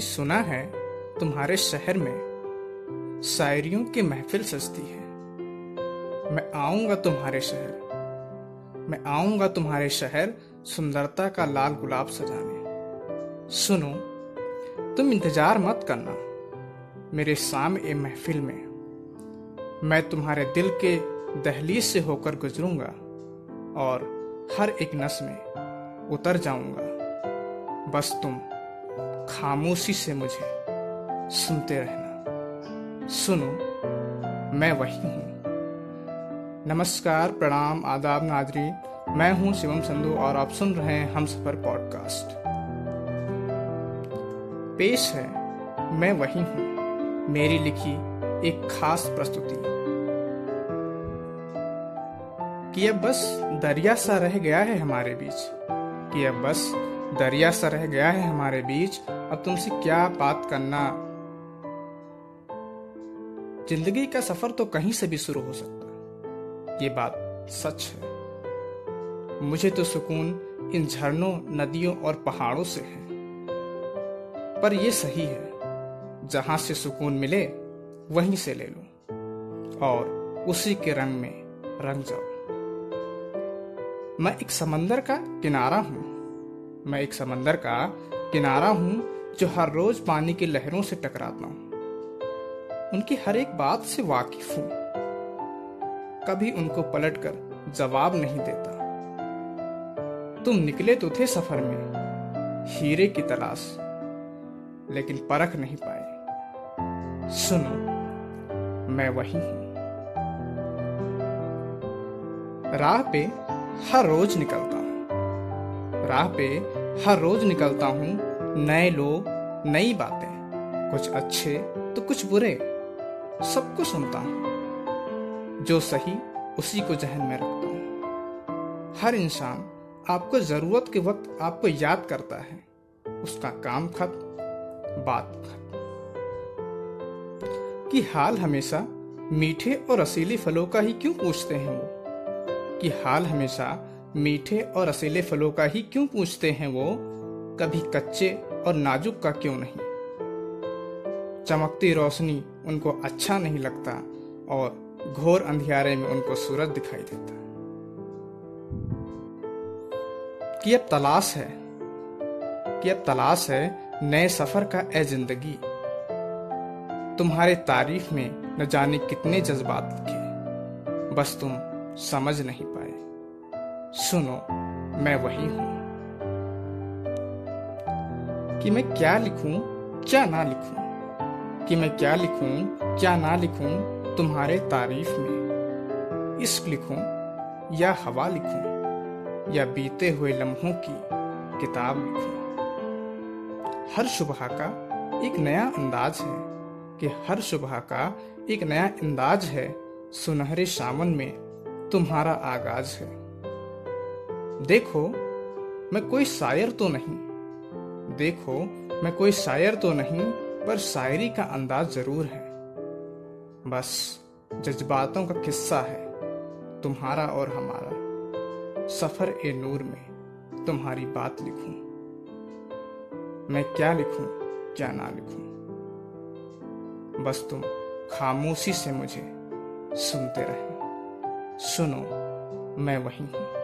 कि सुना है तुम्हारे शहर में शायरियों की महफिल सजती है। मैं आऊँगा तुम्हारे शहर। मैं आऊँगा तुम्हारे शहर सुंदरता का लाल गुलाब सजाने। सुनो, तुम इंतज़ार मत करना। मेरे सामने महफिल में मैं तुम्हारे दिल के दहलीज से होकर गुजरूँगा और हर एक नस में उतर जाऊँगा। बस तुम खामोशी से मुझे सुनते रहना। सुनो, मैं वही हूँ। नमस्कार, प्रणाम, आदाब, नादरी। मैं हूँ शिवम संधु और आप सुन रहे हैं हम सफ़र पॉडकास्ट। पेश है, मैं वही हूँ, मेरी लिखी एक खास प्रस्तुति। कि अब बस दरिया सा रह गया है हमारे बीच, कि अब बस दरिया सा रह गया है हमारे बीच। अब तुमसे क्या बात करना? ज़िंदगी का सफ़र तो कहीं से भी शुरू हो सकता है। ये बात सच है। मुझे तो सुकून इन झरनों, नदियों और पहाड़ों से है। पर यह सही है, जहाँ से सुकून मिले, वहीं से ले लो। और उसी के रंग में रंग जाओ। मैं एक समंदर का किनारा हूँ। मैं एक समंदर का किनारा हूँ, जो हर रोज पानी की लहरों से टकराता हूँ। उनकी हर एक बात से वाकिफ हूँ। कभी उनको पलटकर जवाब नहीं देता। तुम निकले तो थे सफ़र में, हीरे की तलाश, लेकिन परख नहीं पाए। सुनो, मैं वही हूँ। राह पे हर रोज निकलता राह पे हर रोज निकलता हूँ, नए लोग, नई बातें। कुछ अच्छे तो कुछ बुरे। सबको सुनता हूँ। जो सही, उसी को जहन में रखता हूँ। हर इंसान आपको ज़रूरत के वक्त आपको याद करता है। उसका काम खत, बात खत। कि हाल हमेशा मीठे और रसीले फलों का ही क्यों पूछते हैं वो? कि हाल हमेशा मीठे और रसीले फलों का ही क्यों पूछते हैं वो? कभी कच्चे और नाजुक का क्यों नहीं? चमकती रोशनी उनको अच्छा नहीं लगता और घोर अंधियारे में उनको सूरज दिखाई देता। कि अब तलाश है, कि अब तलाश है नए सफ़र का ए ज़िंदगी। तुम्हारे तारीफ़ में न जाने कितने जज्बात लिखे। बस तुम समझ नहीं पाए सुनो, मैं वही हूँ। कि मैं क्या लिखूं, क्या ना लिखूं। कि मैं क्या लिखूं, क्या ना लिखूं तुम्हारे तारीफ़ में। इश्क लिखूं या हवा लिखूं, या बीते हुए लम्हों की किताब लिखूं। हर सुबह का एक नया अंदाज है कि हर सुबह का एक नया अंदाज है। सुनहरे सावन में तुम्हारा आगाज़ है। देखो, मैं कोई शायर तो नहीं। देखो, मैं कोई शायर तो नहीं, पर शायरी का अंदाज ज़रूर है। बस, जज्बातों का किस्सा है, तुम्हारा और हमारा। सफ़र ए नूर में, तुम्हारी बात लिखूं। मैं क्या लिखूं, क्या ना लिखूं। बस तुम खामोशी से मुझे सुनते रहे। सुनो, मैं वही हूँ।